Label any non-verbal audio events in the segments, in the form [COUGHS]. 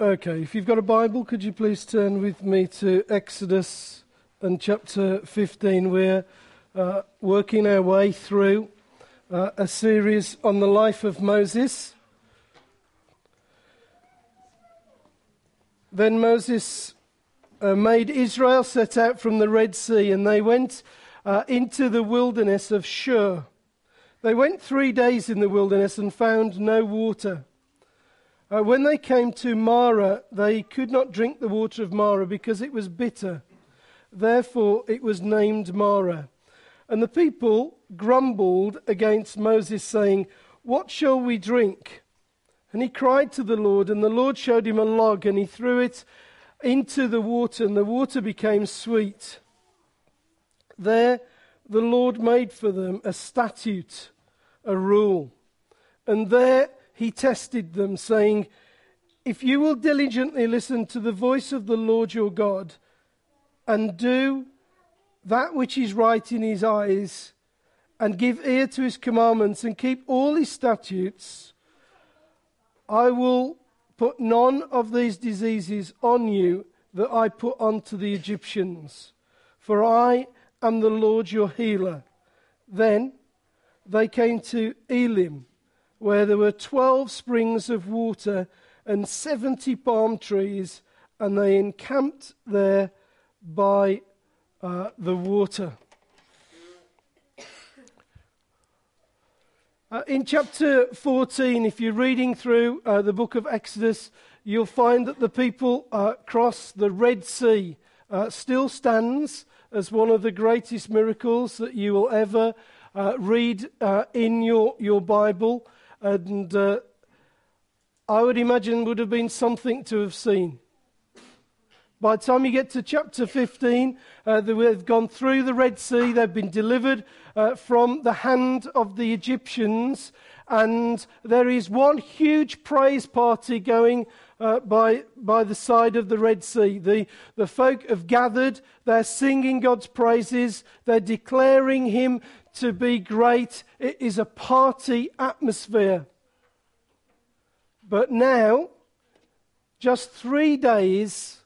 Okay, if you've got a Bible, could you please turn with me to Exodus and chapter 15? We're uh, working our way through uh, a series on the life of Moses. Then Moses uh, made Israel set out from the Red Sea, and they went uh, into the wilderness of Shur. They went three days in the wilderness and found no water. Uh, when they came to Marah, they could not drink the water of Marah because it was bitter. Therefore, it was named Marah. And the people grumbled against Moses, saying, What shall we drink? And he cried to the Lord, and the Lord showed him a log, and he threw it into the water, and the water became sweet. There the Lord made for them a statute, a rule. And there he tested them, saying, If you will diligently listen to the voice of the Lord your God, and do that which is right in his eyes, and give ear to his commandments, and keep all his statutes, I will put none of these diseases on you that I put onto the Egyptians, for I am the Lord your healer. Then they came to Elim where there were 12 springs of water and 70 palm trees, and they encamped there by uh, the water. Uh, in chapter 14, if you're reading through uh, the book of Exodus, you'll find that the people uh, cross the Red Sea. Uh, still stands as one of the greatest miracles that you will ever uh, read in your, your Bible and uh, I would imagine would have been something to have seen. By the time you get to chapter 15, uh, they've gone through the Red Sea, they've been delivered uh, from the hand of the Egyptians, and there is one huge praise party going uh, by, by the side of the Red Sea. The, the folk have gathered, they're singing God's praises, they're declaring Him to be great. It is a party atmosphere. But now, just three days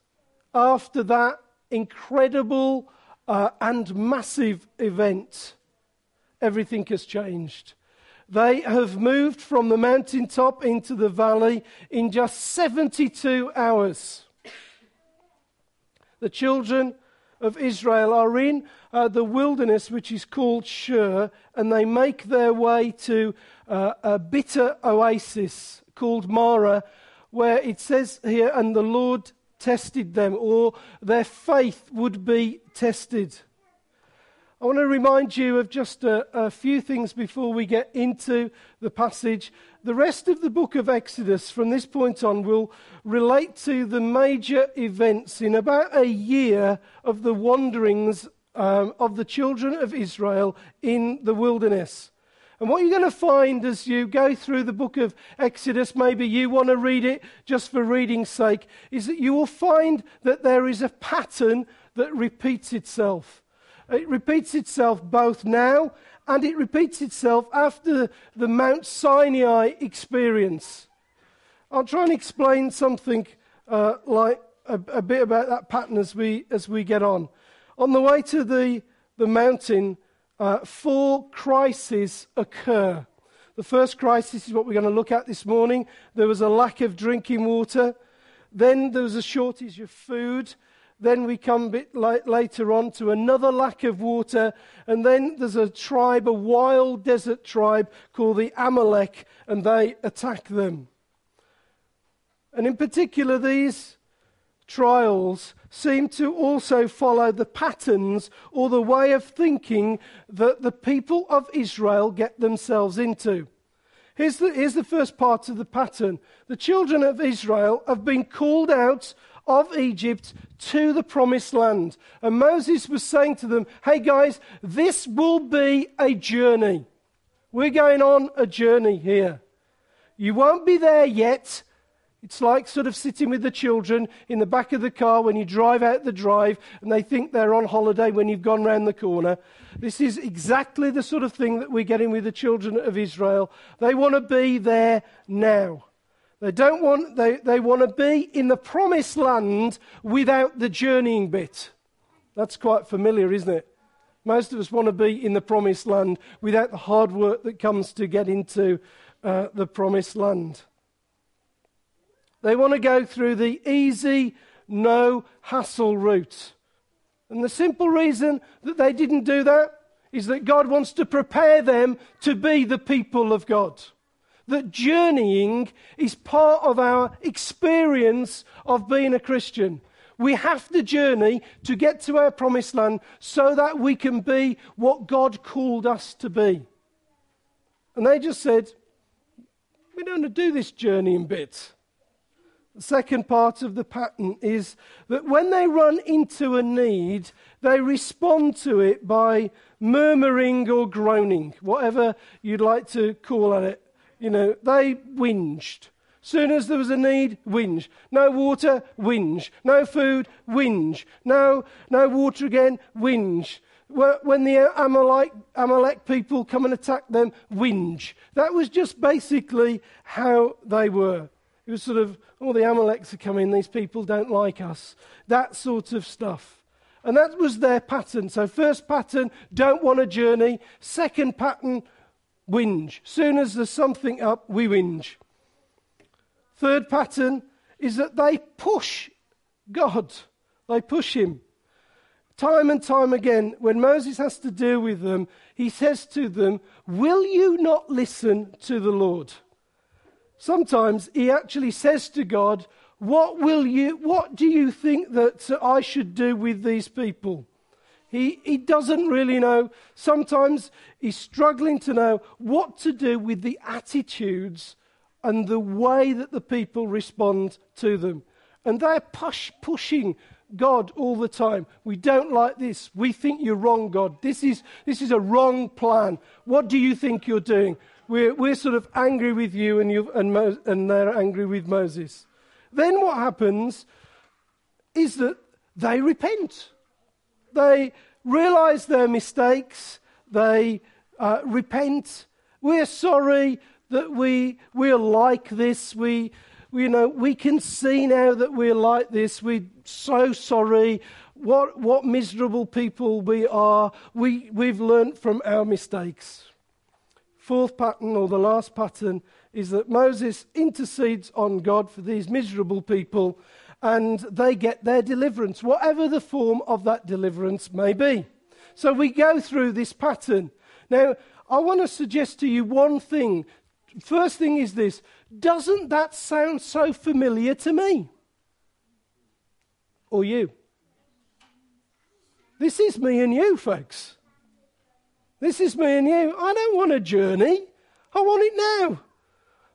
after that incredible uh, and massive event, everything has changed. They have moved from the mountaintop into the valley in just 72 hours. The children of Israel are in uh, the wilderness, which is called Shur, and they make their way to uh, a bitter oasis called Marah, where it says here, and the Lord tested them, or their faith would be tested. I want to remind you of just a, a, few things before we get into the passage. The rest of the book of Exodus from this point on will relate to the major events in about a year of the wanderings um, of the children of Israel in the wilderness. And what you're going to find as you go through the book of Exodus, maybe you want to read it just for reading's sake, is that you will find that there is a pattern that repeats itself. It repeats itself both now and it repeats itself after the Mount Sinai experience. I'll try and explain something uh, like a, a, bit about that pattern as we, as we get on. On the way to the, the mountain, uh, four crises occur. The first crisis is what we're going to look at this morning. There was a lack of drinking water. Then there was a shortage of food. Then we come a bit later on to another lack of water. And then there's a tribe, a wild desert tribe called the Amalek, and they attack them. And in particular, these trials seem to also follow the patterns or the way of thinking that the people of Israel get themselves into. Here's the, here's the first part of the pattern. The children of Israel have been called out of Egypt to the promised land. And Moses was saying to them, Hey guys, this will be a journey. We're going on a journey here. You won't be there yet. It's like sort of sitting with the children in the back of the car when you drive out the drive and they think they're on holiday when you've gone round the corner. This is exactly the sort of thing that we're getting with the children of Israel. They want to be there now. They don't want, they, they want to be in the promised land without the journeying bit. That's quite familiar, isn't it? Most of us want to be in the promised land without the hard work that comes to get into uh, the promised land. They want to go through the easy, no hassle route. And the simple reason that they didn't do that is that God wants to prepare them to be the people of God. That journeying is part of our experience of being a Christian. We have to journey to get to our promised land so that we can be what God called us to be. And they just said, We don't want to do this journeying bit. The second part of the pattern is that when they run into a need, they respond to it by murmuring or groaning, whatever you'd like to call it. You know, they whinged. Soon as there was a need, whinge. No water, whinge. No food, whinge. No, no water again, whinge. When the Amalek, Amalek people come and attack them, whinge. That was just basically how they were. It was sort of, oh, the Amaleks are coming, these people don't like us. That sort of stuff. And that was their pattern. So, first pattern, don't want a journey. Second pattern, whinge. Soon as there's something up, we whinge. Third pattern is that they push God, they push Him. Time and time again, when Moses has to deal with them, he says to them, Will you not listen to the Lord? Sometimes he actually says to God, What will you, what do you think that I should do with these people? He, he doesn't really know. Sometimes he's struggling to know what to do with the attitudes and the way that the people respond to them. And they're push, pushing God all the time. We don't like this. We think you're wrong, God. This is, this is a wrong plan. What do you think you're doing? We're, we're sort of angry with you, and, you and, Mo, and they're angry with Moses. Then what happens is that they repent. They realize their mistakes. They uh, repent. We're sorry that we, we're like this. We, you know, we can see now that we're like this. We're so sorry. What, what miserable people we are. We, we've learnt from our mistakes fourth pattern, or the last pattern, is that Moses intercedes on God for these miserable people and they get their deliverance, whatever the form of that deliverance may be. So we go through this pattern. Now, I want to suggest to you one thing. First thing is this doesn't that sound so familiar to me? Or you? This is me and you, folks. This is me and you. I don't want a journey. I want it now.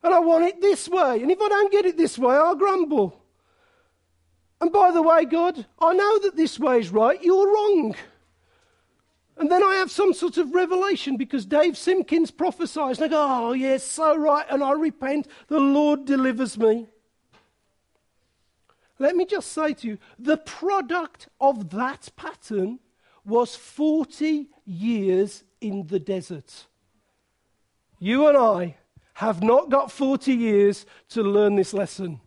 And I want it this way. And if I don't get it this way, I'll grumble. And by the way, God, I know that this way is right. You're wrong. And then I have some sort of revelation because Dave Simpkins prophesies. And I go, oh, yes, so right. And I repent. The Lord delivers me. Let me just say to you the product of that pattern was 40 years in the desert. You and I have not got 40 years to learn this lesson.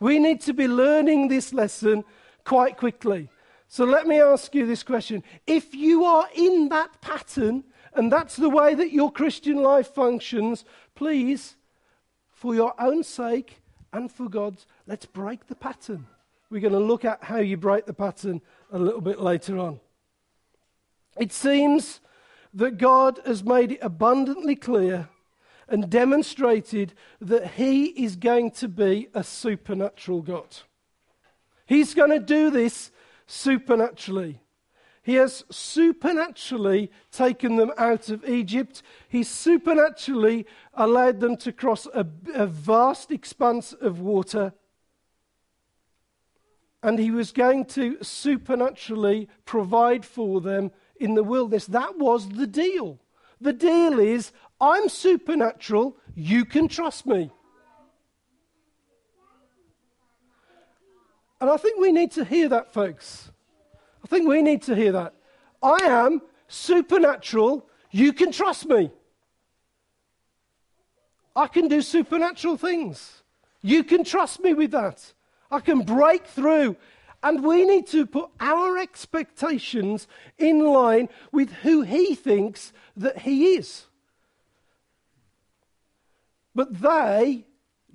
We need to be learning this lesson quite quickly. So let me ask you this question. If you are in that pattern, and that's the way that your Christian life functions, please, for your own sake and for God's, let's break the pattern. We're going to look at how you break the pattern a little bit later on. It seems that God has made it abundantly clear and demonstrated that He is going to be a supernatural God. He's going to do this supernaturally. He has supernaturally taken them out of Egypt. He supernaturally allowed them to cross a, a, vast expanse of water. And he was going to supernaturally provide for them in the wilderness. That was the deal. The deal is I'm supernatural, you can trust me. And I think we need to hear that, folks. I think we need to hear that. I am supernatural, you can trust me. I can do supernatural things. You can trust me with that. I can break through. And we need to put our expectations in line with who he thinks that he is. But they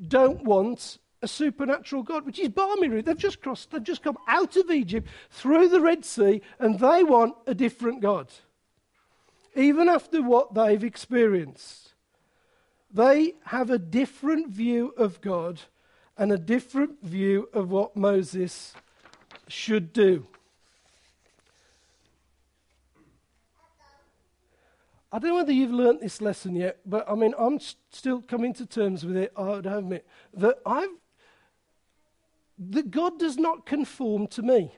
don't want a supernatural God, which is balmy. They've just crossed, they've just come out of Egypt through the Red Sea, and they want a different God. Even after what they've experienced, they have a different view of God and a different view of what Moses should do. I don't know whether you've learnt this lesson yet, but I mean, I'm st- still coming to terms with it, I would admit, that I've, that God does not conform to me.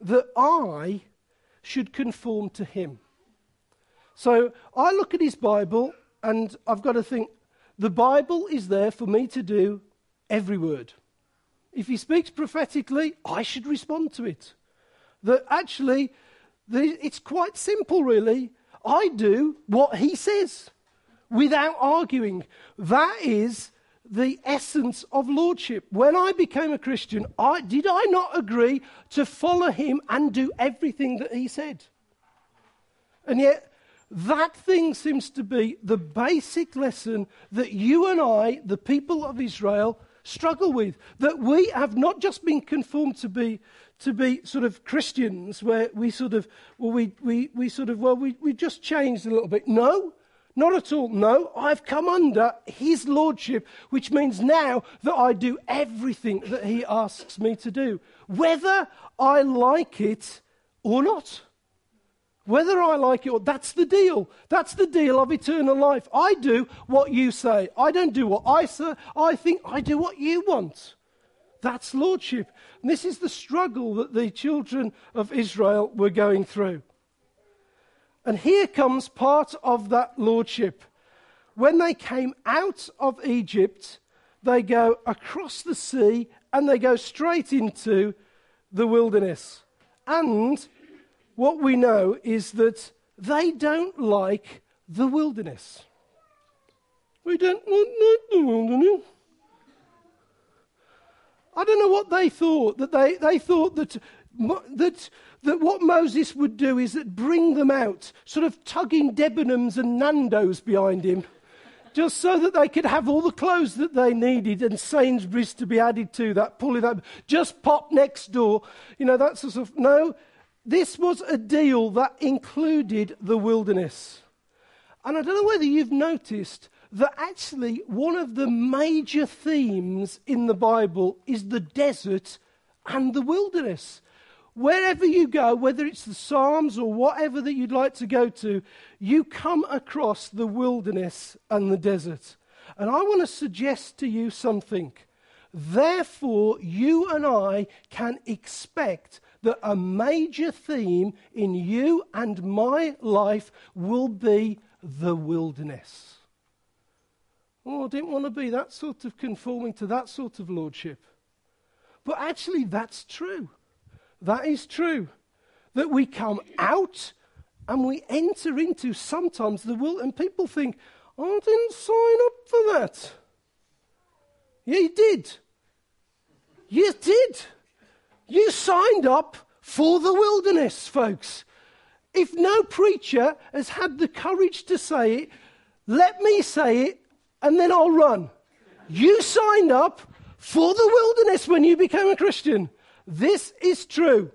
That I should conform to Him. So I look at His Bible and I've got to think, the Bible is there for me to do every word. If he speaks prophetically, I should respond to it. That actually, it's quite simple, really. I do what he says without arguing. That is the essence of lordship. When I became a Christian, I, did I not agree to follow him and do everything that he said? And yet, that thing seems to be the basic lesson that you and I, the people of Israel, struggle with. That we have not just been conformed to be, to be sort of Christians where we sort of, well, we, we, we sort of, well, we, we just changed a little bit. No, not at all. No, I've come under his lordship, which means now that I do everything that he asks me to do, whether I like it or not. Whether I like it or that's the deal. That's the deal of eternal life. I do what you say. I don't do what I say. I think I do what you want. That's lordship. And this is the struggle that the children of Israel were going through. And here comes part of that lordship. When they came out of Egypt, they go across the sea and they go straight into the wilderness. And what we know is that they don't like the wilderness. We don't like the wilderness. I don't know what they thought. That they, they thought that, that, that what Moses would do is that bring them out, sort of tugging Debenhams and Nando's behind him, just so that they could have all the clothes that they needed and Sainsbury's to be added to that, pulling that, just pop next door. You know, that sort of, no, this was a deal that included the wilderness. And I don't know whether you've noticed that actually one of the major themes in the Bible is the desert and the wilderness. Wherever you go, whether it's the Psalms or whatever that you'd like to go to, you come across the wilderness and the desert. And I want to suggest to you something. Therefore, you and I can expect that a major theme in you and my life will be the wilderness. Oh, I didn't want to be that sort of conforming to that sort of lordship. But actually, that's true. That is true. That we come out and we enter into sometimes the will, and people think, oh, I didn't sign up for that. Yeah, you did. You did. You signed up for the wilderness, folks. If no preacher has had the courage to say it, let me say it and then I'll run. You signed up for the wilderness when you became a Christian. This is true.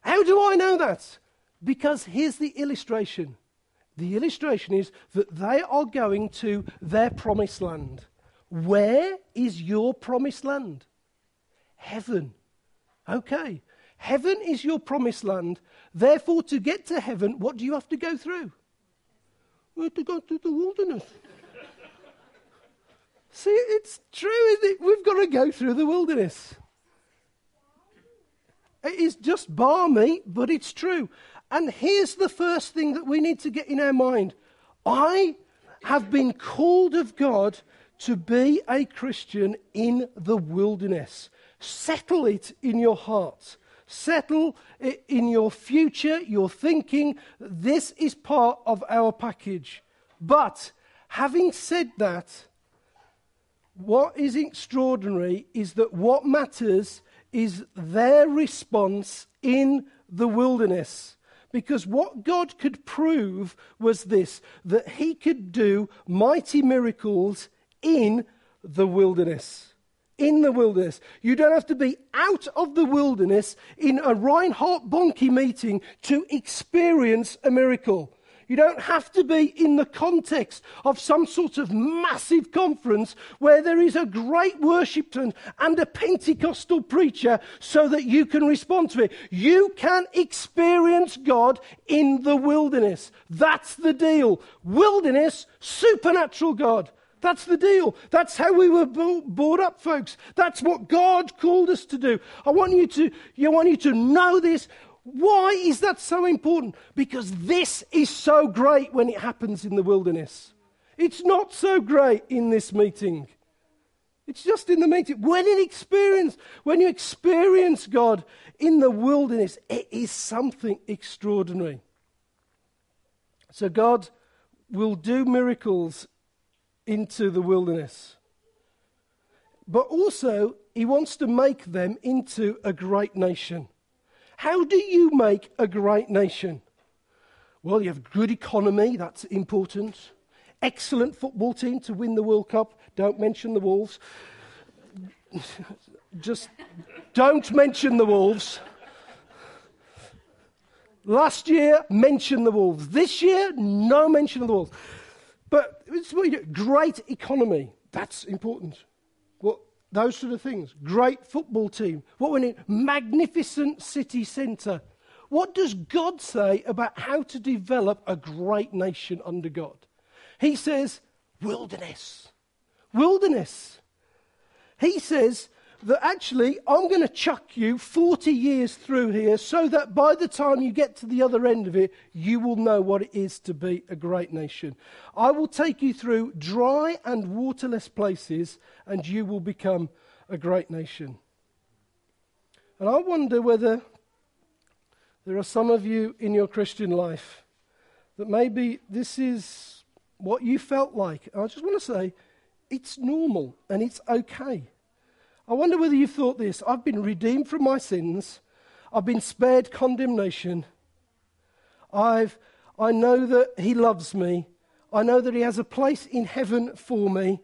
How do I know that? Because here's the illustration. The illustration is that they are going to their promised land. Where is your promised land? Heaven. Okay. Heaven is your promised land. Therefore, to get to heaven, what do you have to go through? We have to go through the wilderness. See, it's true, isn't it? We've got to go through the wilderness. It is just balmy, but it's true. And here's the first thing that we need to get in our mind I have been called of God to be a Christian in the wilderness. Settle it in your heart. Settle it in your future, your thinking. This is part of our package. But having said that, What is extraordinary is that what matters is their response in the wilderness. Because what God could prove was this that He could do mighty miracles in the wilderness. In the wilderness. You don't have to be out of the wilderness in a Reinhard Bonnke meeting to experience a miracle. You don't have to be in the context of some sort of massive conference where there is a great worship and a Pentecostal preacher so that you can respond to it. You can experience God in the wilderness. That's the deal. Wilderness, supernatural God. That's the deal. That's how we were brought up, folks. That's what God called us to do. I want you to, I want you to know this. Why is that so important? Because this is so great when it happens in the wilderness. It's not so great in this meeting. It's just in the meeting. When it experience, when you experience God in the wilderness, it is something extraordinary. So God will do miracles into the wilderness. But also, he wants to make them into a great nation. How do you make a great nation? Well, you have good economy, that's important. Excellent football team to win the World Cup. Don't mention the Wolves. [LAUGHS] Just don't mention the Wolves. Last year, mention the Wolves. This year, no mention of the Wolves. But it's what you do. Great economy. That's important. Those sort of things. Great football team. What we need? Magnificent city centre. What does God say about how to develop a great nation under God? He says, wilderness. Wilderness. He says, that actually I'm going to chuck you 40 years through here so that by the time you get to the other end of it, you will know what it is to be a great nation. I will take you through dry and waterless places and you will become a great nation. And I wonder whether there are some of you in your Christian life that maybe this is what you felt like. I just want to say it's normal and it's okay. I wonder whether you've thought this. I've been redeemed from my sins. I've been spared condemnation. I've, I know that He loves me. I know that He has a place in heaven for me.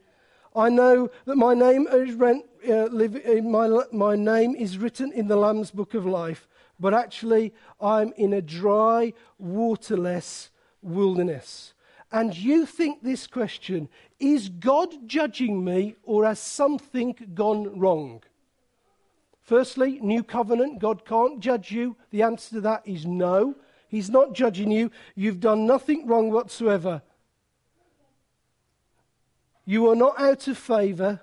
I know that my name is, rent, uh, live, uh, my, my name is written in the Lamb's book of life, but actually I'm in a dry, waterless wilderness. And you think this question is God judging me or has something gone wrong? Firstly, new covenant, God can't judge you. The answer to that is no. He's not judging you. You've done nothing wrong whatsoever. You are not out of favor.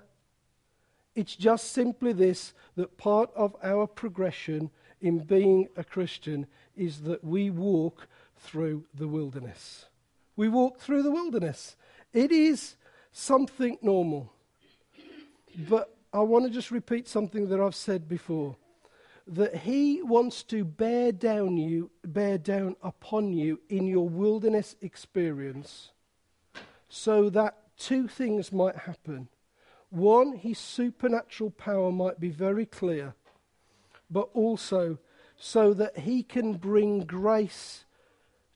It's just simply this that part of our progression in being a Christian is that we walk through the wilderness. We walk through the wilderness. It is something normal. But I want to just repeat something that I've said before that he wants to bear down you bear down upon you in your wilderness experience so that two things might happen one his supernatural power might be very clear but also so that he can bring grace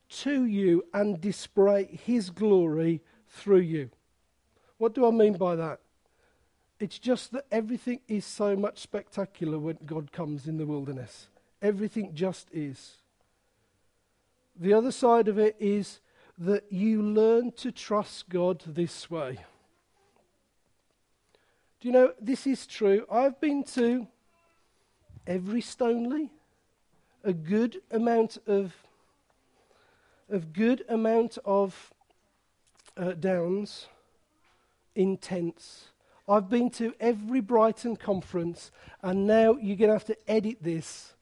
to you and display his glory through you what do I mean by that? It's just that everything is so much spectacular when God comes in the wilderness. Everything just is. The other side of it is that you learn to trust God this way. Do you know, this is true. I've been to every Stoneleigh, a good amount of, of good amount of uh, downs intense. I've been to every Brighton conference, and now you're going to have to edit this.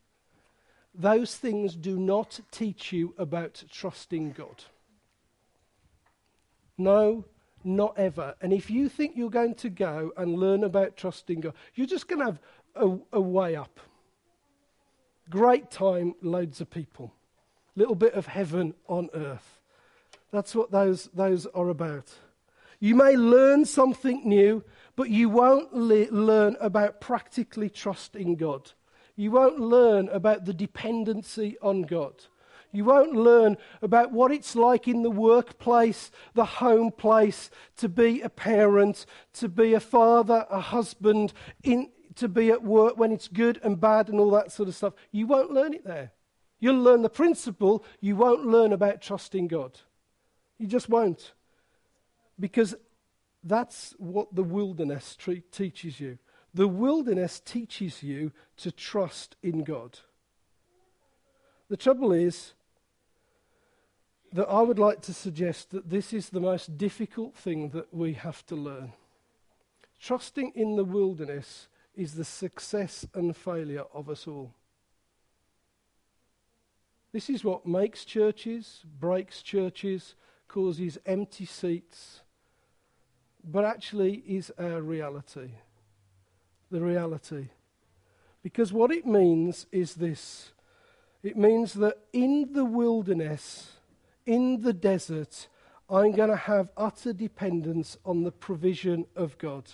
Those things do not teach you about trusting God. No, not ever. And if you think you're going to go and learn about trusting God, you're just going to have a, a way up. Great time, loads of people. Little bit of heaven on earth. That's what those, those are about. You may learn something new, but you won't le- learn about practically trusting God. You won't learn about the dependency on God. You won't learn about what it's like in the workplace, the home place, to be a parent, to be a father, a husband, in, to be at work when it's good and bad and all that sort of stuff. You won't learn it there. You'll learn the principle, you won't learn about trusting God. You just won't. Because that's what the wilderness tre- teaches you. The wilderness teaches you to trust in God. The trouble is that I would like to suggest that this is the most difficult thing that we have to learn. Trusting in the wilderness is the success and failure of us all. This is what makes churches, breaks churches, causes empty seats, but actually is our reality. The reality. Because what it means is this it means that in the wilderness, in the desert, I'm going to have utter dependence on the provision of God.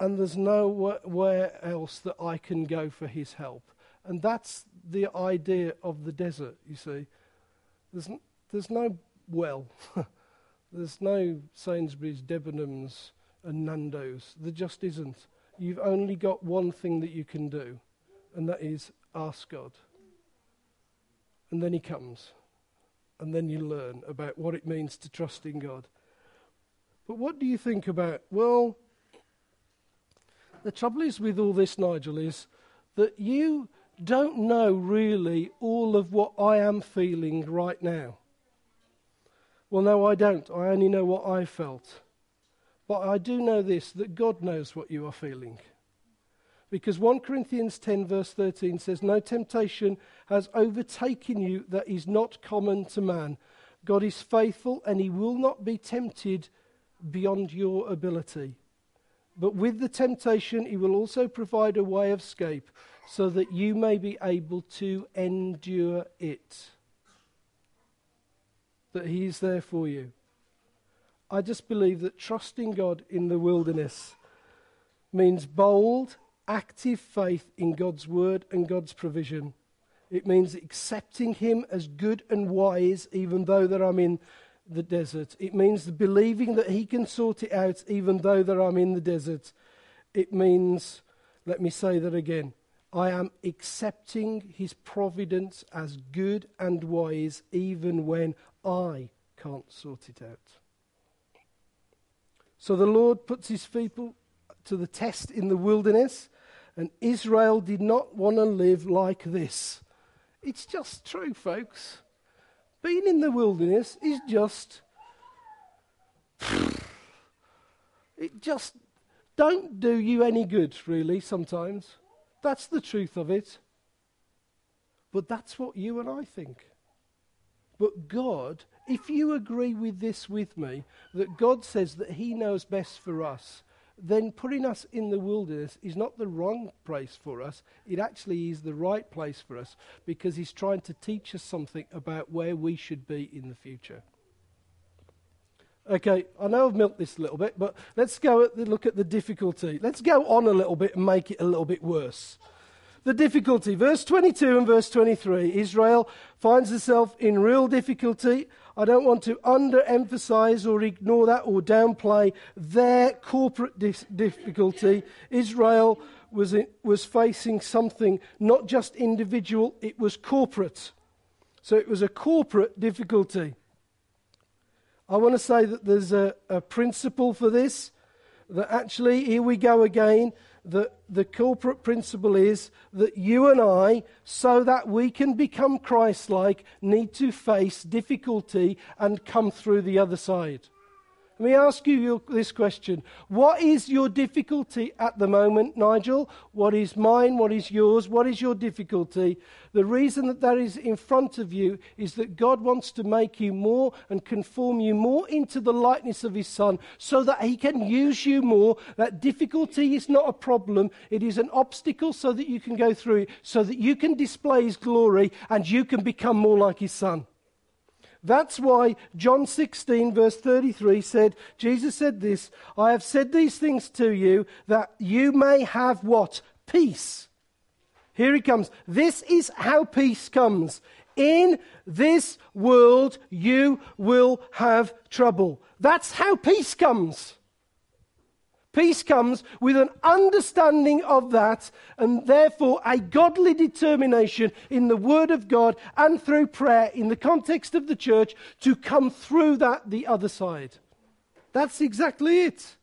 And there's nowhere else that I can go for his help. And that's the idea of the desert, you see. There's, n- there's no well. [LAUGHS] there's no Sainsbury's, Debenhams, and Nando's. There just isn't. You've only got one thing that you can do, and that is ask God. And then He comes. And then you learn about what it means to trust in God. But what do you think about, well, the trouble is with all this, Nigel, is that you don't know really all of what I am feeling right now. Well, no, I don't. I only know what I felt. But I do know this that God knows what you are feeling. Because 1 Corinthians 10, verse 13 says, No temptation has overtaken you that is not common to man. God is faithful and he will not be tempted beyond your ability. But with the temptation, he will also provide a way of escape so that you may be able to endure it. That he is there for you. I just believe that trusting God in the wilderness means bold, active faith in God's word and God's provision. It means accepting Him as good and wise, even though that I'm in the desert. It means believing that He can sort it out, even though that I'm in the desert. It means, let me say that again, I am accepting His providence as good and wise, even when I can't sort it out. So the Lord puts His people to the test in the wilderness, and Israel did not want to live like this. It's just true, folks. Being in the wilderness is just. It just don't do you any good, really, sometimes. That's the truth of it. But that's what you and I think. But God, if you agree with this with me, that God says that He knows best for us, then putting us in the wilderness is not the wrong place for us. It actually is the right place for us because He's trying to teach us something about where we should be in the future. Okay, I know I've milked this a little bit, but let's go at the, look at the difficulty. Let's go on a little bit and make it a little bit worse. The difficulty, verse 22 and verse 23. Israel finds itself in real difficulty. I don't want to underemphasize or ignore that or downplay their corporate dis- difficulty. Israel was, in, was facing something not just individual, it was corporate. So it was a corporate difficulty. I want to say that there's a, a principle for this, that actually, here we go again, that the corporate principle is that you and I, so that we can become Christ like, need to face difficulty and come through the other side. Let me ask you this question. What is your difficulty at the moment, Nigel? What is mine? What is yours? What is your difficulty? The reason that that is in front of you is that God wants to make you more and conform you more into the likeness of His Son so that He can use you more. That difficulty is not a problem, it is an obstacle so that you can go through it, so that you can display His glory and you can become more like His Son. That's why John 16, verse 33 said, Jesus said this I have said these things to you that you may have what? Peace. Here he comes. This is how peace comes. In this world, you will have trouble. That's how peace comes. Peace comes with an understanding of that and therefore a godly determination in the Word of God and through prayer in the context of the church to come through that the other side. That's exactly it.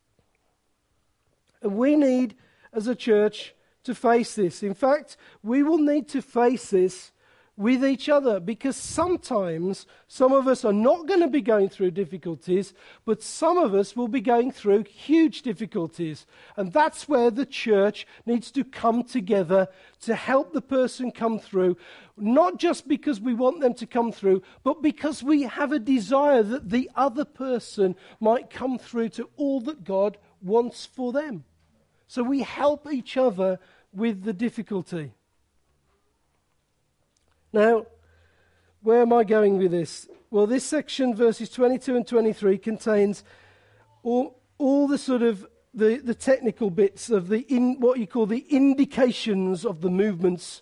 And we need, as a church, to face this. In fact, we will need to face this with each other because sometimes some of us are not going to be going through difficulties, but some of us will be going through huge difficulties. And that's where the church needs to come together to help the person come through, not just because we want them to come through, but because we have a desire that the other person might come through to all that God wants for them. So we help each other with the difficulty. Now, where am I going with this? Well, this section, verses 22 and 23, contains all, all the sort of the, the technical bits of the in, what you call the indications of the movements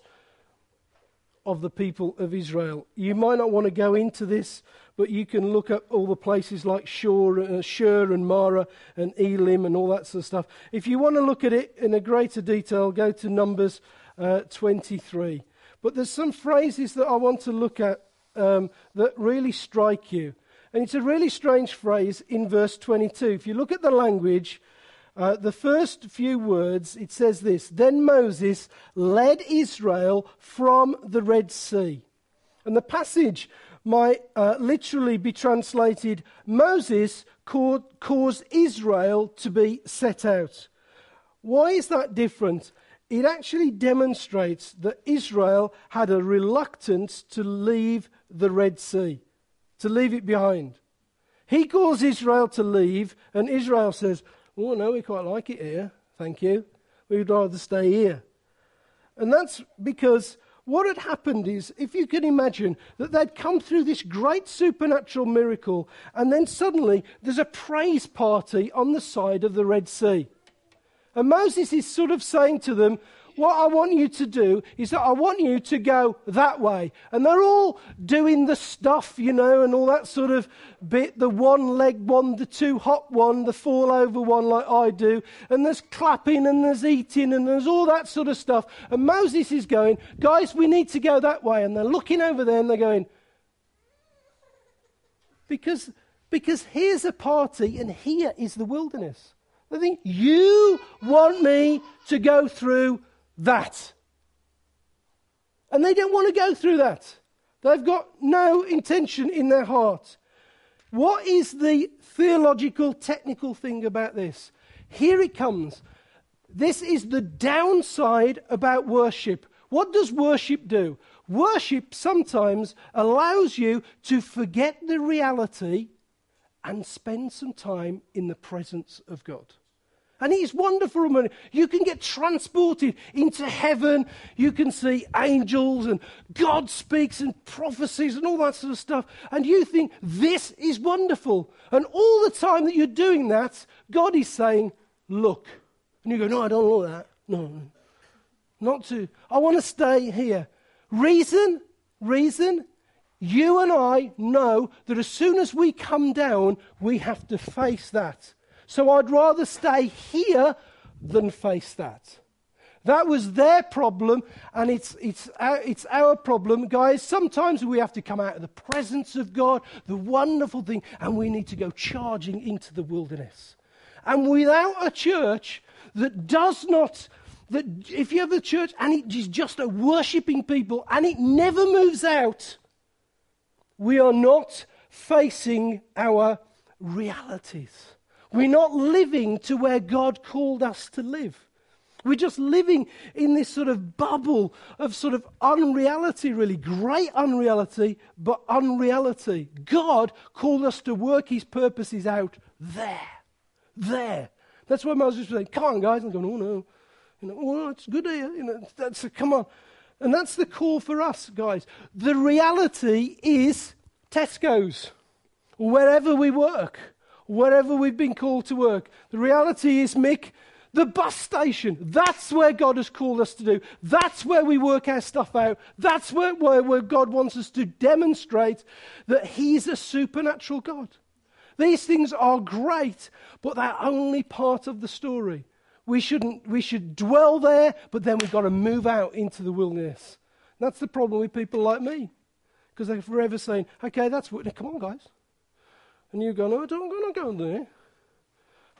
of the people of Israel. You might not want to go into this, but you can look up all the places like Shur, uh, Shur and Marah and Elim and all that sort of stuff. If you want to look at it in a greater detail, go to Numbers uh, 23. But there's some phrases that I want to look at um, that really strike you. And it's a really strange phrase in verse 22. If you look at the language, uh, the first few words, it says this Then Moses led Israel from the Red Sea. And the passage might uh, literally be translated Moses caused Israel to be set out. Why is that different? It actually demonstrates that Israel had a reluctance to leave the Red Sea, to leave it behind. He calls Israel to leave, and Israel says, Oh, no, we quite like it here. Thank you. We'd rather stay here. And that's because what had happened is, if you can imagine, that they'd come through this great supernatural miracle, and then suddenly there's a praise party on the side of the Red Sea. And Moses is sort of saying to them, What I want you to do is that I want you to go that way. And they're all doing the stuff, you know, and all that sort of bit the one leg one, the two hop one, the fall over one, like I do. And there's clapping and there's eating and there's all that sort of stuff. And Moses is going, Guys, we need to go that way. And they're looking over there and they're going, Because, because here's a party and here is the wilderness. They think, You want me to go through that. And they don't want to go through that. They've got no intention in their heart. What is the theological, technical thing about this? Here it comes. This is the downside about worship. What does worship do? Worship sometimes allows you to forget the reality and spend some time in the presence of God. And it's wonderful. You can get transported into heaven. You can see angels and God speaks and prophecies and all that sort of stuff. And you think, this is wonderful. And all the time that you're doing that, God is saying, look. And you go, no, I don't want that. No, not to. I want to stay here. Reason, reason, you and I know that as soon as we come down, we have to face that. So I'd rather stay here than face that. That was their problem, and it's, it's, our, it's our problem. Guys, sometimes we have to come out of the presence of God, the wonderful thing, and we need to go charging into the wilderness. And without a church that does not, that if you have a church and it is just a worshipping people and it never moves out, we are not facing our realities. We're not living to where God called us to live. We're just living in this sort of bubble of sort of unreality, really. Great unreality, but unreality. God called us to work his purposes out there. There. That's why Moses was saying, Come on, guys. I'm going, Oh, no. You know, oh, it's good here. You know, that's a, come on. And that's the call for us, guys. The reality is Tesco's, wherever we work, wherever we've been called to work. The reality is, Mick, the bus station. That's where God has called us to do. That's where we work our stuff out. That's where, where, where, God wants us to demonstrate that He's a supernatural God. These things are great, but they're only part of the story. We, shouldn't, we should dwell there, but then we've got to move out into the wilderness. That's the problem with people like me. Because they're forever saying, okay, that's what, come on, guys. And you go, no, I don't want to go there.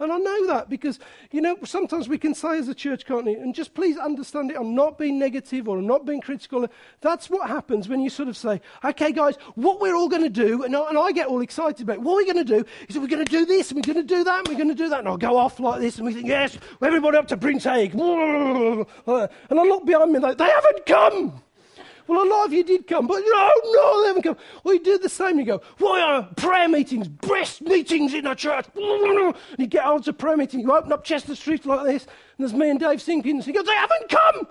And I know that because, you know, sometimes we can say as a church, can't we? And just please understand it. I'm not being negative or I'm not being critical. That's what happens when you sort of say, okay, guys, what we're all going to do, and I, and I, get all excited about it, what we're going to do is we're going to do this and we're going to do that and we're going to do that. And I'll go off like this and we think, yes, everybody up to Prince Hague. [LAUGHS] And I look behind me like, they haven't come. Well, a lot of you did come, but no, no, they haven't come. Well, you do the same. You go, why are prayer meetings, breast meetings in a church? And you get on to prayer meeting, you open up Chester Street like this, and there's me and Dave and he goes, they haven't come.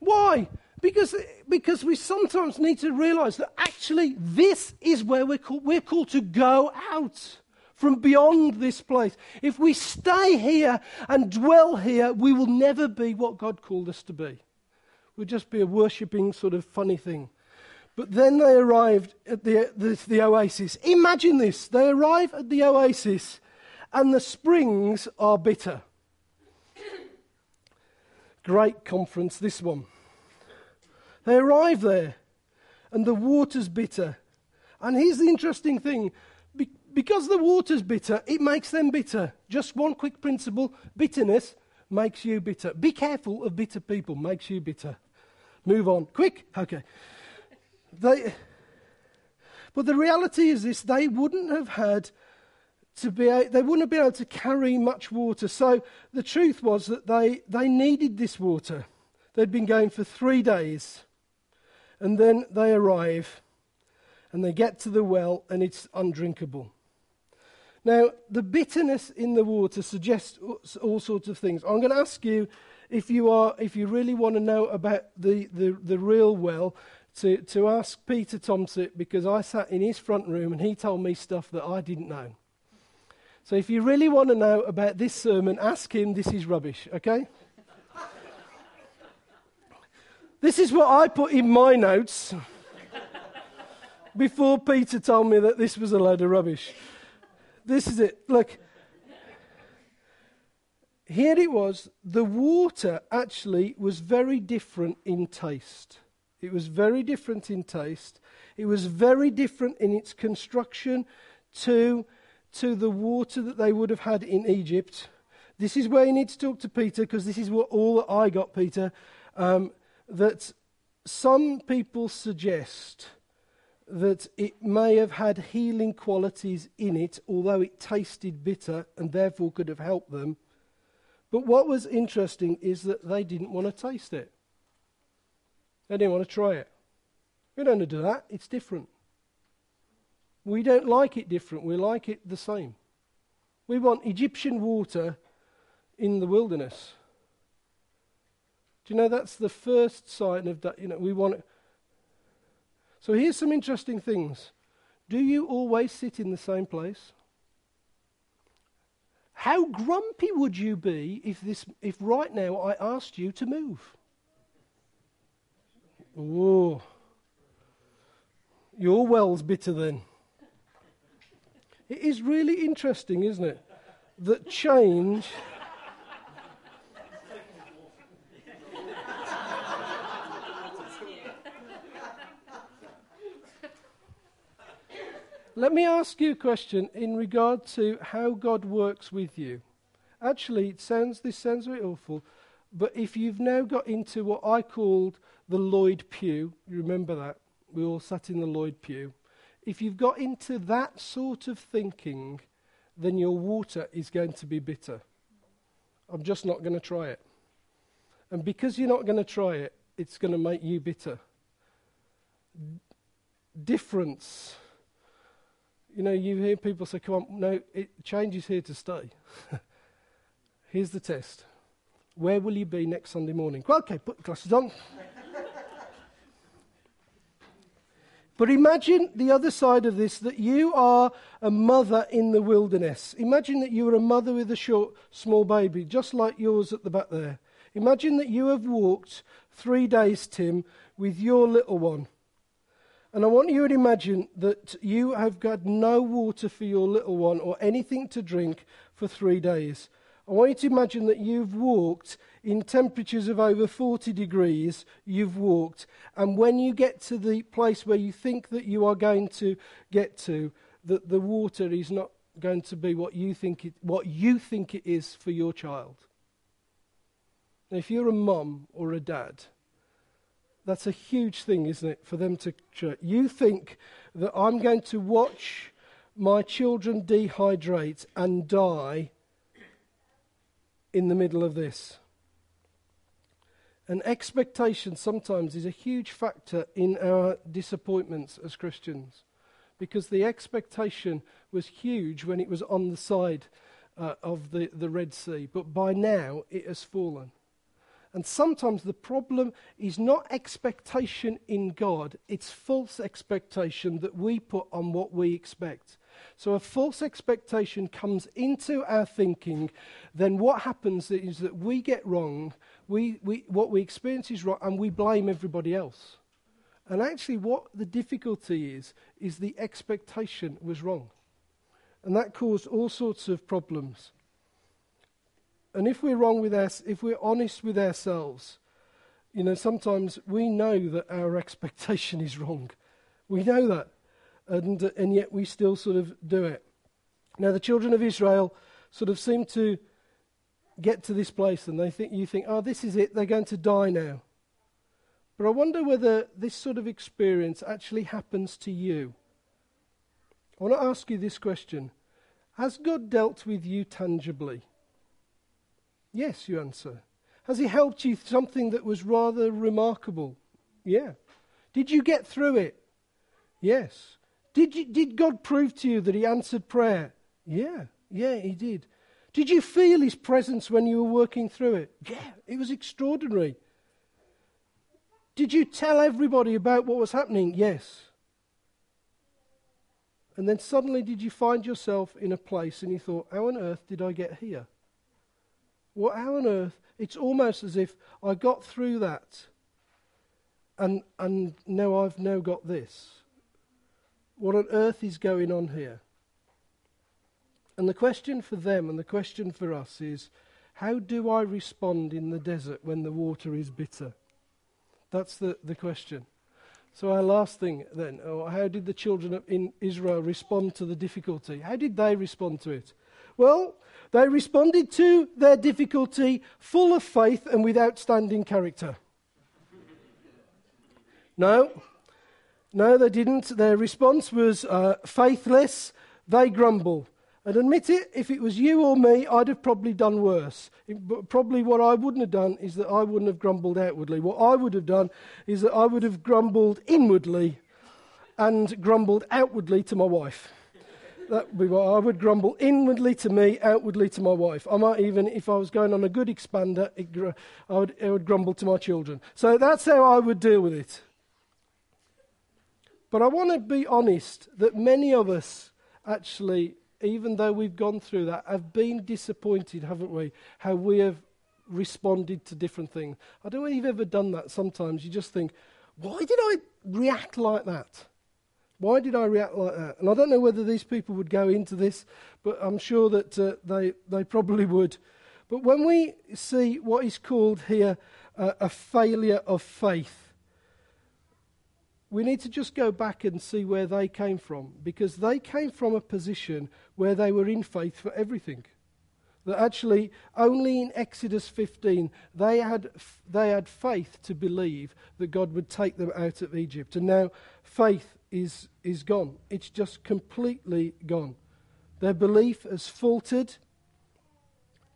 Why? Because, because we sometimes need to realize that actually this is where we're called, we're called to go out from beyond this place. If we stay here and dwell here, we will never be what God called us to be would just be a worshipping sort of funny thing. But then they arrived at the, the, the oasis. Imagine this they arrive at the oasis and the springs are bitter. [COUGHS] Great conference, this one. They arrive there and the water's bitter. And here's the interesting thing Be- because the water's bitter, it makes them bitter. Just one quick principle bitterness makes you bitter. Be careful of bitter people, makes you bitter. Move on. Quick. Okay. They, but the reality is this they wouldn't have had to be, they wouldn't have been able to carry much water. So the truth was that they, they needed this water. They'd been going for three days. And then they arrive and they get to the well and it's undrinkable. Now, the bitterness in the water suggests all sorts of things. I'm going to ask you if you, are, if you really want to know about the, the, the real well, to, to ask Peter Thompson because I sat in his front room and he told me stuff that I didn't know. So if you really want to know about this sermon, ask him. This is rubbish, okay? [LAUGHS] this is what I put in my notes [LAUGHS] before Peter told me that this was a load of rubbish. This is it. Look, here it was, the water actually was very different in taste. It was very different in taste. It was very different in its construction to, to the water that they would have had in Egypt. This is where you need to talk to Peter because this is what all that I got, Peter. Um, that some people suggest that it may have had healing qualities in it, although it tasted bitter and therefore could have helped them. But what was interesting is that they didn't want to taste it. They didn't want to try it. We don't want to do that. It's different. We don't like it different. We like it the same. We want Egyptian water in the wilderness. Do you know that's the first sign of that? You know, we want. So here's some interesting things. Do you always sit in the same place? How grumpy would you be if, this, if right now I asked you to move? Oh, your well's bitter then. It is really interesting, isn't it? That change. Let me ask you a question in regard to how God works with you. Actually, it sounds this sounds very awful, but if you've now got into what I called the Lloyd pew, you remember that? We all sat in the Lloyd pew. If you've got into that sort of thinking, then your water is going to be bitter. I'm just not going to try it. And because you're not going to try it, it's going to make you bitter. Difference you know, you hear people say, come on, no, it, change is here to stay. [LAUGHS] Here's the test. Where will you be next Sunday morning? Well, okay, put the glasses on. [LAUGHS] But imagine the other side of this that you are a mother in the wilderness. Imagine that you are a mother with a short, small baby, just like yours at the back there. Imagine that you have walked three days, Tim, with your little one. And I want you to imagine that you have got no water for your little one or anything to drink for three days. I want you to imagine that you've walked in temperatures of over 40 degrees, you've walked, and when you get to the place where you think that you are going to get to, that the water is not going to be what you think it, what you think it is for your child. Now, if you're a mum or a dad, that's a huge thing, isn't it, for them to. You think that I'm going to watch my children dehydrate and die in the middle of this. And expectation sometimes is a huge factor in our disappointments as Christians because the expectation was huge when it was on the side uh, of the, the Red Sea, but by now it has fallen. And sometimes the problem is not expectation in God, it's false expectation that we put on what we expect. So a false expectation comes into our thinking, then what happens is that we get wrong, we, we, what we experience is wrong, and we blame everybody else. And actually, what the difficulty is, is the expectation was wrong. And that caused all sorts of problems. And if we're wrong with us, if we're honest with ourselves, you know, sometimes we know that our [LAUGHS] expectation is wrong. We know that and, uh, and yet we still sort of do it. Now, the children of Israel sort of seem to get to this place and they think, you think, oh, this is it, they're going to die now. But I wonder whether this sort of experience actually happens to you. I want to ask you this question Has God dealt with you tangibly? Yes, you answer. Has He helped you something that was rather remarkable? Yeah. Did you get through it? Yes. Did, you, did God prove to you that He answered prayer? Yeah, yeah, He did. Did you feel His presence when you were working through it? Yeah, it was extraordinary. Did you tell everybody about what was happening? Yes. And then suddenly, did you find yourself in a place and you thought, How on earth did I get here? What, how on earth? It's almost as if I got through that and, and now I've now got this. What on earth is going on here? And the question for them and the question for us is how do I respond in the desert when the water is bitter? That's the, the question. So, our last thing then, or how did the children in Israel respond to the difficulty? How did they respond to it? Well, they responded to their difficulty full of faith and with outstanding character. No, no, they didn't. Their response was uh, faithless. They grumble. And admit it, if it was you or me, I'd have probably done worse. It, probably what I wouldn't have done is that I wouldn't have grumbled outwardly. What I would have done is that I would have grumbled inwardly and grumbled outwardly to my wife. That would be what I would grumble inwardly to me, outwardly to my wife. I might even, if I was going on a good expander, it, I, would, I would grumble to my children. So that's how I would deal with it. But I want to be honest that many of us actually, even though we've gone through that, have been disappointed, haven't we? How we have responded to different things. I don't know if you've ever done that sometimes. You just think, why did I react like that? Why did I react like that? And I don't know whether these people would go into this, but I'm sure that uh, they, they probably would. But when we see what is called here uh, a failure of faith, we need to just go back and see where they came from because they came from a position where they were in faith for everything. That actually, only in Exodus 15, they had, they had faith to believe that God would take them out of Egypt. And now faith is, is gone. It's just completely gone. Their belief has faltered.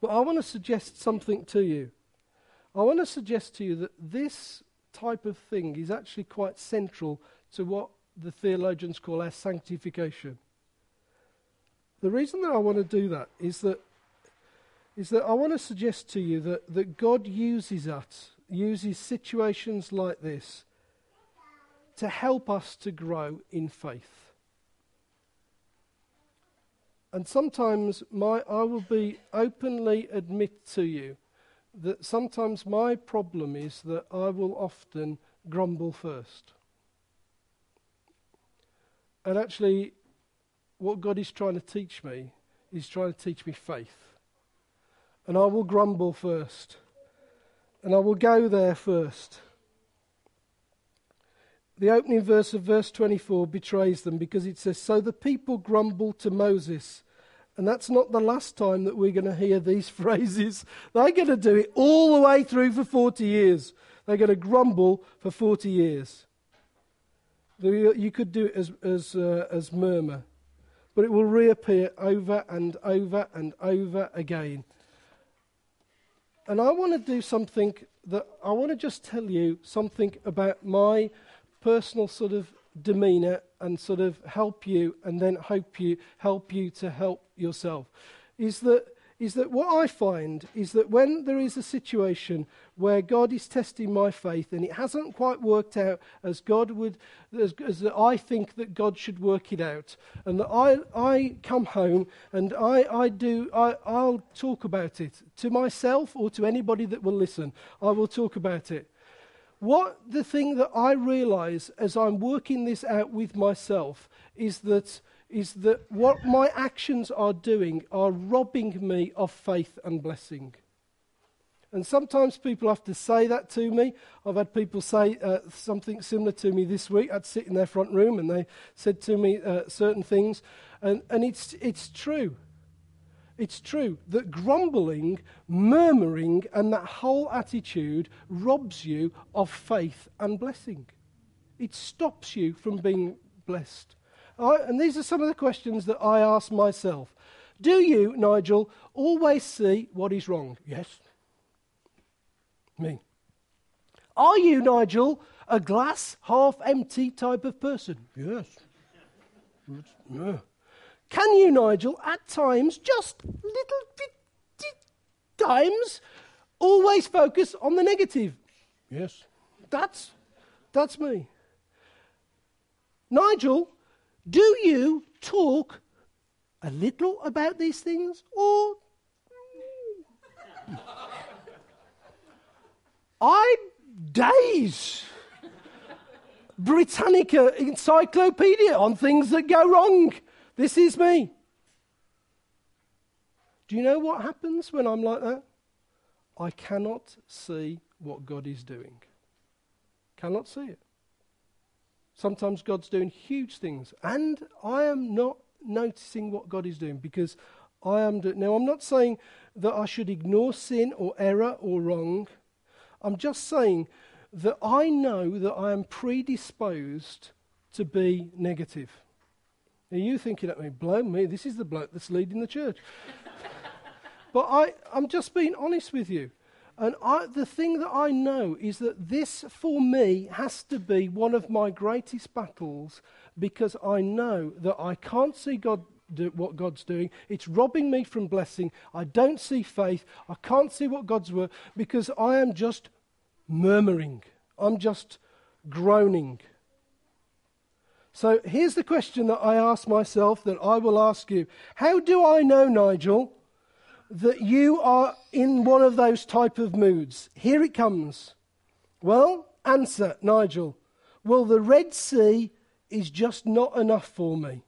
But I want to suggest something to you. I want to suggest to you that this type of thing is actually quite central to what the theologians call our sanctification. The reason that I want to do that is that is that I want to suggest to you that, that God uses us, uses situations like this to help us to grow in faith. And sometimes my, I will be openly admit to you that sometimes my problem is that I will often grumble first. And actually, what God is trying to teach me is trying to teach me faith. And I will grumble first. And I will go there first. The opening verse of verse 24 betrays them because it says, So the people grumbled to Moses. And that's not the last time that we're going to hear these [LAUGHS] phrases. They're going to do it all the way through for 40 years. They're going to grumble for 40 years. You could do it as, as, uh, as murmur, but it will reappear over and over and over again. And I want to do something that I want to just tell you something about my personal sort of demeanor and sort of help you and then hope you help you to help yourself is that is that what I find is that when there is a situation where God is testing my faith and it hasn't quite worked out as God would, as, as I think that God should work it out, and that I, I come home and I, I do, I, I'll talk about it to myself or to anybody that will listen. I will talk about it. What the thing that I realize as I'm working this out with myself is that is that what my actions are doing are robbing me of faith and blessing. And sometimes people have to say that to me. I've had people say uh, something similar to me this week. I'd sit in their front room and they said to me uh, certain things. And, and it's, it's true. It's true that grumbling, murmuring, and that whole attitude robs you of faith and blessing. It stops you from being blessed. I, and these are some of the questions that I ask myself. Do you, Nigel, always see what is wrong? Yes. Me. Are you, Nigel, a glass half empty type of person? Yes. Yeah. Can you, Nigel, at times, just little bit times, always focus on the negative? Yes. That's, that's me. Nigel, do you talk a little about these things or I'm days. Britannica encyclopedia on things that go wrong. This is me. Do you know what happens when I'm like that? I cannot see what God is doing. Cannot see it. Sometimes God's doing huge things, and I am not noticing what God is doing because I am doing. Now, I'm not saying that I should ignore sin or error or wrong. I'm just saying that I know that I am predisposed to be negative. Are you thinking at me, blow me, this is the bloke that's leading the church. [LAUGHS] but I, I'm just being honest with you. And I, the thing that I know is that this, for me, has to be one of my greatest battles because I know that I can't see God do what God's doing. It's robbing me from blessing. I don't see faith. I can't see what God's work because I am just murmuring. I'm just groaning. So here's the question that I ask myself that I will ask you. How do I know, Nigel, that you are in one of those type of moods? Here it comes. Well, answer, Nigel. Well, the Red Sea is just not enough for me.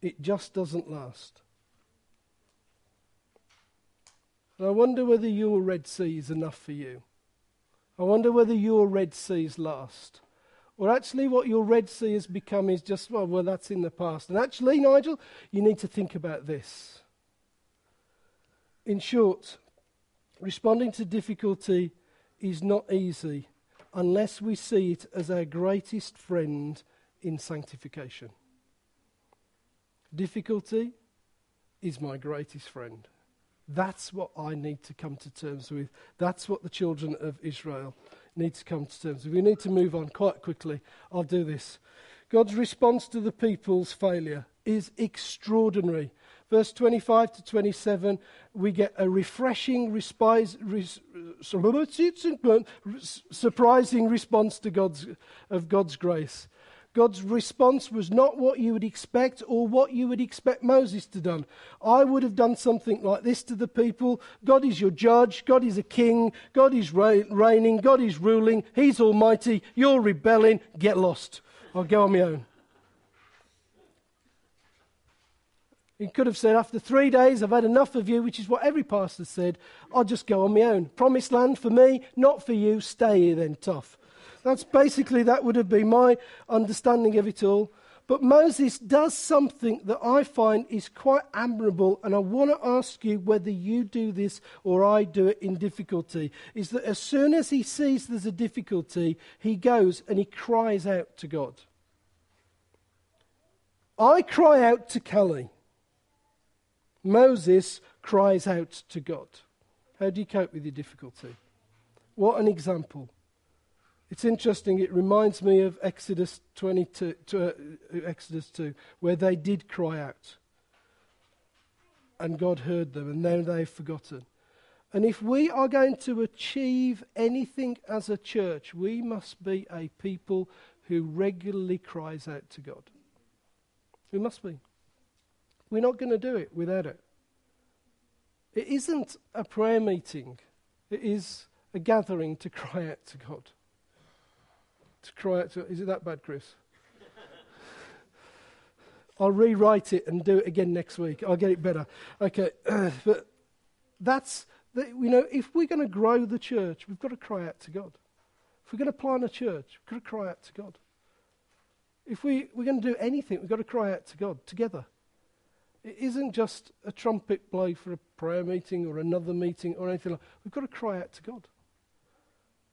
It just doesn't last. And I wonder whether your Red Sea is enough for you. I wonder whether your Red Seas last. Or actually, what your Red Sea has become is just, well, well, that's in the past. And actually, Nigel, you need to think about this. In short, responding to difficulty is not easy unless we see it as our greatest friend in sanctification. Difficulty is my greatest friend. That's what I need to come to terms with. That's what the children of Israel need to come to terms with. We need to move on quite quickly. I'll do this. God's response to the people's failure is extraordinary. Verse 25 to 27, we get a refreshing [LAUGHS] surprising response to God's, of God's grace. God's response was not what you would expect or what you would expect Moses to done. I would have done something like this to the people. God is your judge. God is a king. God is reigning. God is ruling. He's almighty. You're rebelling. Get lost. I'll go on my own. He could have said, After three days, I've had enough of you, which is what every pastor said. I'll just go on my own. Promised land for me, not for you. Stay here then, tough. That's basically, that would have been my understanding of it all. But Moses does something that I find is quite admirable, and I want to ask you whether you do this or I do it in difficulty. Is that as soon as he sees there's a difficulty, he goes and he cries out to God. I cry out to Kelly. Moses cries out to God. How do you cope with your difficulty? What an example. It's interesting, it reminds me of Exodus 22, to, uh, Exodus 2, where they did cry out. And God heard them, and now they've forgotten. And if we are going to achieve anything as a church, we must be a people who regularly cries out to God. We must be. We're not going to do it without it. It isn't a prayer meeting, it is a gathering to [LAUGHS] cry out to God. To cry out to Is it that bad, Chris? [LAUGHS] I'll rewrite it and do it again next week. I'll get it better. Okay, [CLEARS THROAT] but that's, the, you know, if we're going to grow the church, we've got to cry out to God. If we're going to plant a church, we've got to cry out to God. If we, we're going to do anything, we've got to cry out to God together. It isn't just a trumpet blow for a prayer meeting or another meeting or anything like We've got to cry out to God.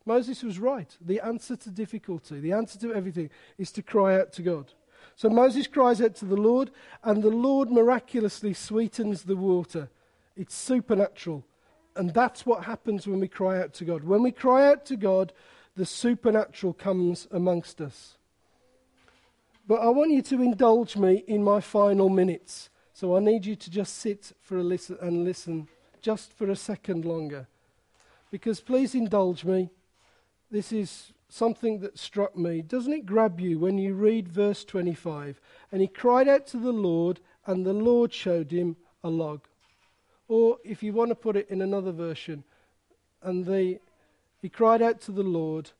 Moses was right. The answer to difficulty, the answer to everything, is to cry out to God. So Moses cries out to the Lord, and the Lord miraculously sweetens the water. It's supernatural. And that's what happens when we cry out to God. When we cry out to God, the supernatural comes amongst us. But I want you to indulge me in my final minutes. So I need you to just sit for a listen and listen just for a second longer. Because please indulge me. This is something that struck me. Doesn't it grab you when you read verse 25? And he cried out to the Lord, and the Lord showed him a log. Or if you want to put it in another version, and the, he cried out to the Lord,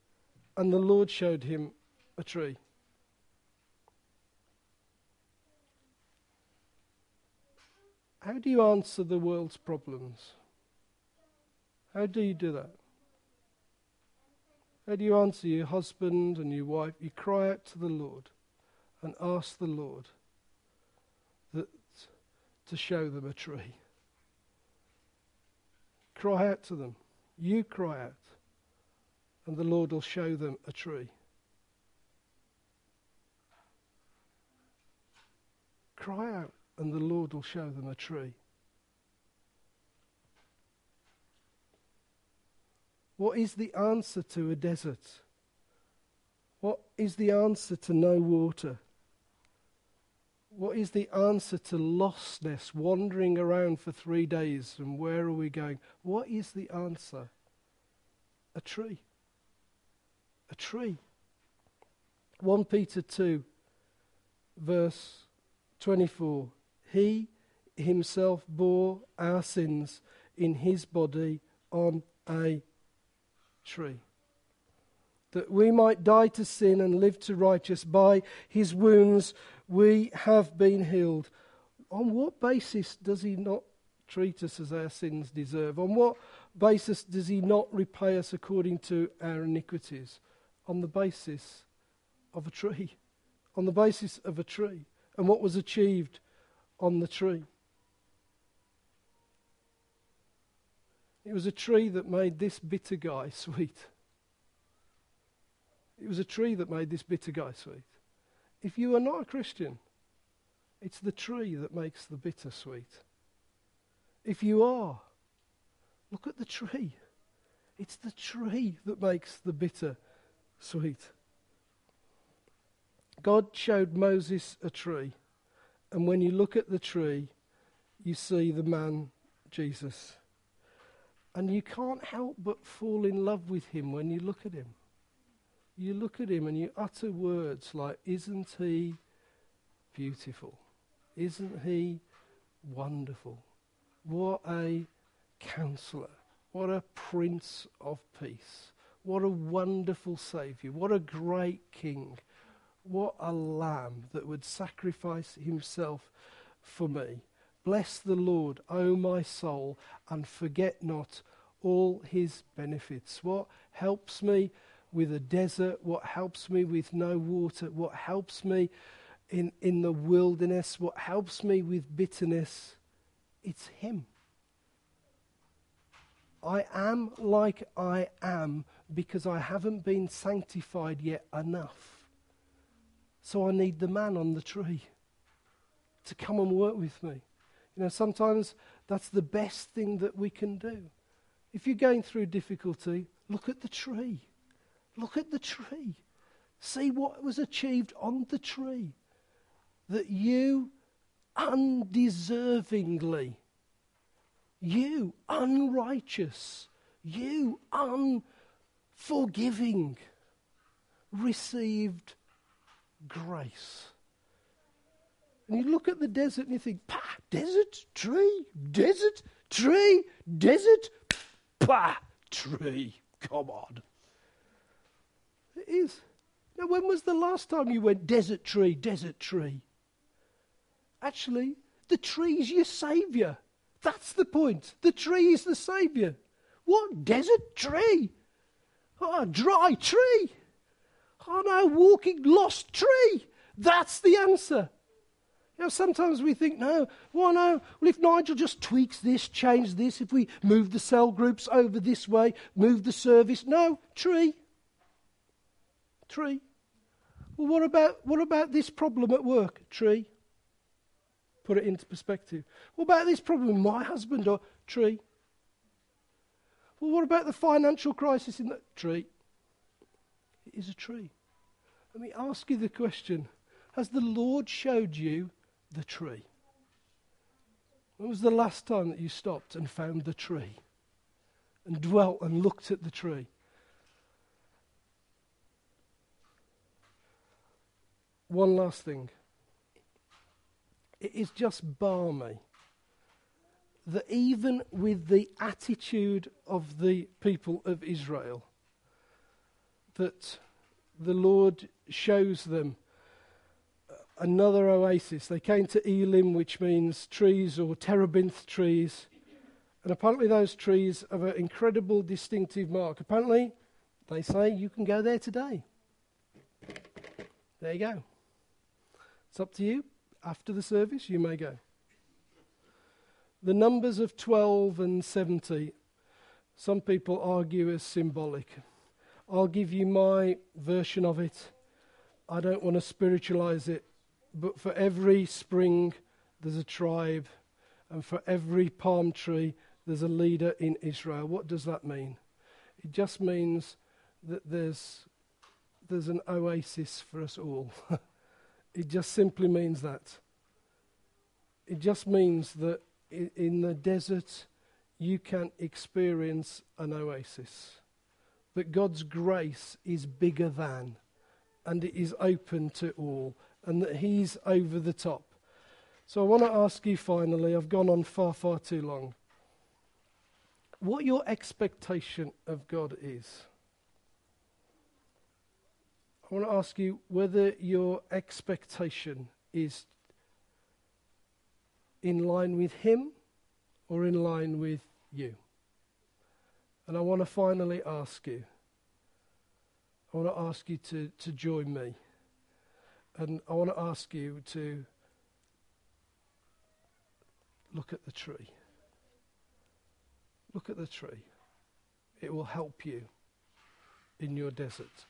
and the Lord showed him a tree. How do you answer the world's problems? How do you do that? How do you answer your husband and your wife? You cry out to the Lord and ask the Lord that, to show them a tree. Cry out to them. You cry out, and the Lord will show them a tree. Cry out, and the Lord will show them a tree. What is the answer to a desert? What is the answer to no water? What is the answer to lostness, wandering around for three days and where are we going? What is the answer? A tree. A tree. 1 Peter 2, verse 24. He himself bore our sins in his body on a tree. That we might die to sin and live to righteous. By his wounds we have been healed. On what basis does he not treat us as our sins deserve? On what basis does he not repay us according to our iniquities? On the basis of a tree. On the basis of a tree. And what was achieved on the tree. It was a tree that made this bitter guy sweet. It was a tree that made this bitter guy sweet. If you are not a Christian, it's the tree that makes the bitter sweet. If you are, look at the tree. It's the tree that makes the bitter sweet. God showed Moses a tree, and when you look at the tree, you see the man Jesus. And you can't help but fall in love with him when you look at him. You look at him and you utter words like, Isn't he beautiful? Isn't he wonderful? What a counselor. What a prince of peace. What a wonderful Saviour. What a great King. What a lamb that would sacrifice himself for me. Bless the Lord, O my soul, and forget not all his benefits. What helps me with a desert? What helps me with no water? What helps me in, in the wilderness? What helps me with bitterness? It's him. I am like I am because I haven't been sanctified yet enough. So I need the man on the tree to come and work with me. You know, sometimes that's the best thing that we can do. If you're going through difficulty, look at the tree. Look at the tree. See what was achieved on the tree. That you undeservingly you unrighteous, you unforgiving, received grace. And you look at the desert and you think, pah, desert, tree, desert, tree, desert, pah, tree. Come on. It is. Now, when was the last time you went desert tree, desert tree? Actually, the tree's your saviour. That's the point. The tree is the Saviour. What desert tree? Oh, dry tree. Oh no, walking lost tree. That's the answer. You know, sometimes we think, no, why no? Well, if Nigel just tweaks this, change this, if we move the cell groups over this way, move the service, no, tree. Tree. Well, what about, what about this problem at work? Tree put it into perspective. What about this problem with my husband or tree? Well, what about the financial crisis in that tree? It is a tree. Let me ask you the question Has the Lord showed you the tree? When was the last time that you stopped and found the tree and dwelt and looked at the tree? One last thing. It is just balmy that even with the attitude of the people of Israel, that the Lord shows them another oasis. They came to Elim, which means trees or terebinth trees. And apparently, those trees have an incredible distinctive mark. Apparently, they say you can go there today. There you go. It's up to you after the service, you may go. The numbers of 12 and 70, some people argue as symbolic. I'll give you my version of it. I don't want to spiritualize it, but for every spring, there's a tribe, and for every palm tree, there's a leader in Israel. What does that mean? It just means that there's, there's an oasis for us all. [LAUGHS] It just simply means that. It just means that in the desert you can experience an oasis. That God's grace is bigger than, and it is open to all, and that He's over the top. So I want to ask you finally, I've gone on far, far too long, what your expectation of God is. I want to ask you whether your expectation is in line with Him or in line with you. And I want to finally ask you, I want to ask you to, to join me. And I want to ask you to look at the tree. Look at the tree. It will help you in your desert.